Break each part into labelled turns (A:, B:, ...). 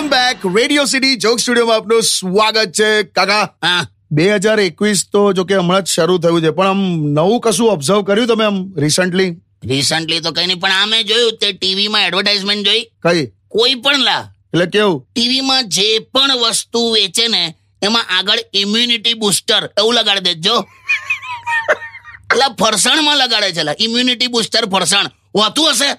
A: Back radio city જોક સ્ટુડિયોમાં આપનું સ્વાગત છે. કાકા બે હજાર એકવીસ તો જો કે હમણાં જ શરૂ થયું છે. પણ આમ નવું કશું ઓબ્ઝર્વ કર્યું તમે આમ રિસન્ટલી
B: રિસન્ટલી તો કઈ નહીં પણ આ મેં જોયું તે ટીવીમાં એડવર્ટાઇઝમેન્ટ જોઈ?
A: કઈ?
B: કોઈ પણ લા.
A: એટલે કેવું?
B: ટીવીમાં જે પણ વસ્તુ વેચે ને એમાં આગળ ઇમ્યુનિટી બુસ્ટર એવું લગાડી દેજો. એટલે ફરસાણમાં લગાડે છે ઇમ્યુનિટી બુસ્ટર ફરસાણ. હોતું હશે?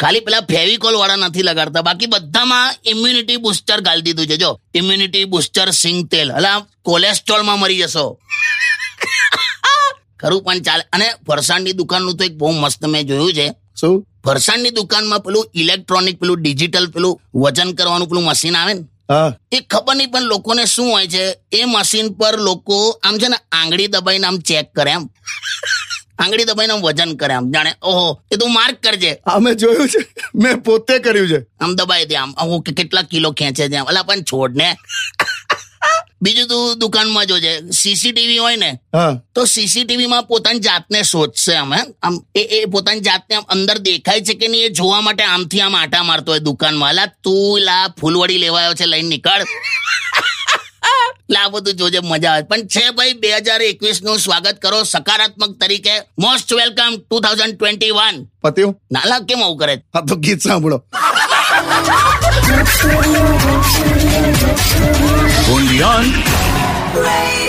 B: ખાલી પેલા ફેવિકોલ વાળા નથી લગાડતા. બાકી બધામાં ઇમ્યુનિટી બુસ્ટર ગાલી દીધું છે. જો ઇમ્યુનિટી બુસ્ટર સિંગ તેલ. એટલે કોલેસ્ટ્રોલમાં મરી જશો. ખરું પણ ચાલે. અને ફરસાણની દુકાનનું તો એક બહુ મસ્ત મેં જોયું છે.
A: શું?
B: ફરસાણની દુકાનમાં પેલું ઇલેક્ટ્રોનિક પેલું ડિજિટલ પેલું વજન કરવાનું પેલું મશીન આવે ને એ ખબર નહીં પણ લોકોને શું હોય છે? એ મશીન પર લોકો આમ છે ને આંગળી દબાઈને આમ ચેક કરે એમ. આંગળી દબાઈને આમ વજન કરે આમ જાણે ઓહો એ તું માર્ક કરજે.
A: અમે જોયું છે. મેં પોતે કર્યું છે.
B: આમ દબાઈ દે આમ હું કેટલા કિલો ખેંચે છે આમ પણ છોડ ને. બીજું તું દુકાનમાં જોજે સીસીટીવી હોય ને તો સીસીટીવી માં પોતાની જાતને શોધશે અમે આમ એ એ પોતાની જાતને આમ અંદર દેખાય છે કે નહીં એ જોવા માટે આમથી આમ આટા મારતો હોય દુકાનમાં. અલા તું લા ફૂલવડી લેવાયો છે લઈને નીકળ. લા આ બધું જોજે મજા આવે. પણ છે ભાઈ બે હજાર એકવીસનું સ્વાગત કરો સકારાત્મક તરીકે. Most welcome two thousand twenty one
A: પત્યું
B: નાલા કેમ આવું કરે
A: આ તો ગીત સાંભળો.
C: Only on.
D: Radio